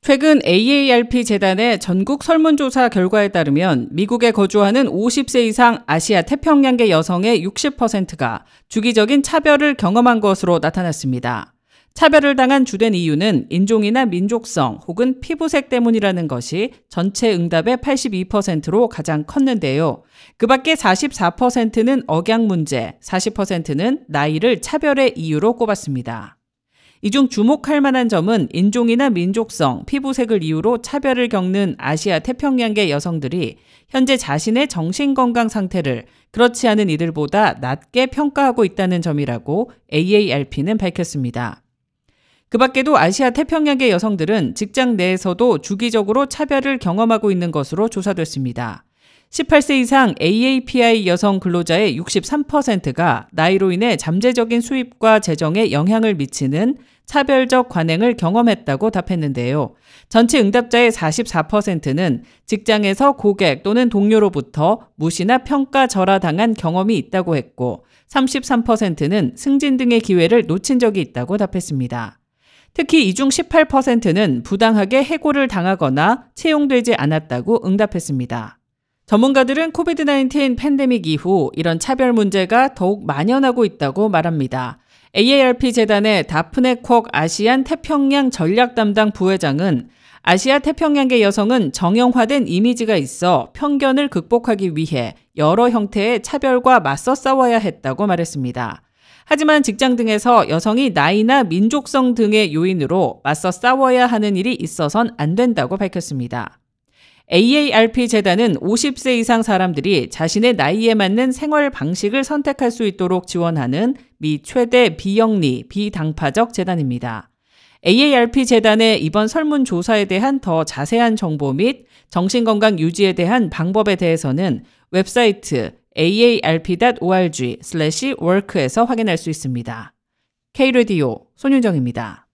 최근 AARP 재단의 전국 설문조사 결과에 따르면 미국에 거주하는 50세 이상 아시아 태평양계 여성의 60%가 주기적인 차별을 경험한 것으로 나타났습니다. 차별을 당한 주된 이유는 인종이나 민족성 혹은 피부색 때문이라는 것이 전체 응답의 82%로 가장 컸는데요. 그 밖에 44%는 억양 문제, 40%는 나이를 차별의 이유로 꼽았습니다. 이 중 주목할 만한 점은 인종이나 민족성, 피부색을 이유로 차별을 겪는 아시아 태평양계 여성들이 현재 자신의 정신건강 상태를 그렇지 않은 이들보다 낮게 평가하고 있다는 점이라고 AARP는 밝혔습니다. 그 밖에도 아시아 태평양계 여성들은 직장 내에서도 주기적으로 차별을 경험하고 있는 것으로 조사됐습니다. 18세 이상 AAPI 여성 근로자의 63%가 나이로 인해 잠재적인 수입과 재정에 영향을 미치는 차별적 관행을 경험했다고 답했는데요. 전체 응답자의 44%는 직장에서 고객 또는 동료로부터 무시나 평가 절하당한 경험이 있다고 했고, 33%는 승진 등의 기회를 놓친 적이 있다고 답했습니다. 특히 이 중 18%는 부당하게 해고를 당하거나 채용되지 않았다고 응답했습니다. 전문가들은 코비드-19 팬데믹 이후 이런 차별 문제가 더욱 만연하고 있다고 말합니다. AARP 재단의 다프네 콕 아시안 태평양 전략 담당 부회장은 아시아 태평양계 여성은 정형화된 이미지가 있어 편견을 극복하기 위해 여러 형태의 차별과 맞서 싸워야 했다고 말했습니다. 하지만 직장 등에서 여성이 나이나 민족성 등의 요인으로 맞서 싸워야 하는 일이 있어선 안 된다고 밝혔습니다. AARP 재단은 50세 이상 사람들이 자신의 나이에 맞는 생활 방식을 선택할 수 있도록 지원하는 미 최대 비영리, 비당파적 재단입니다. AARP 재단의 이번 설문조사에 대한 더 자세한 정보 및 정신건강 유지에 대한 방법에 대해서는 웹사이트 aarp.org/work에서 확인할 수 있습니다. K-Radio 손윤정입니다.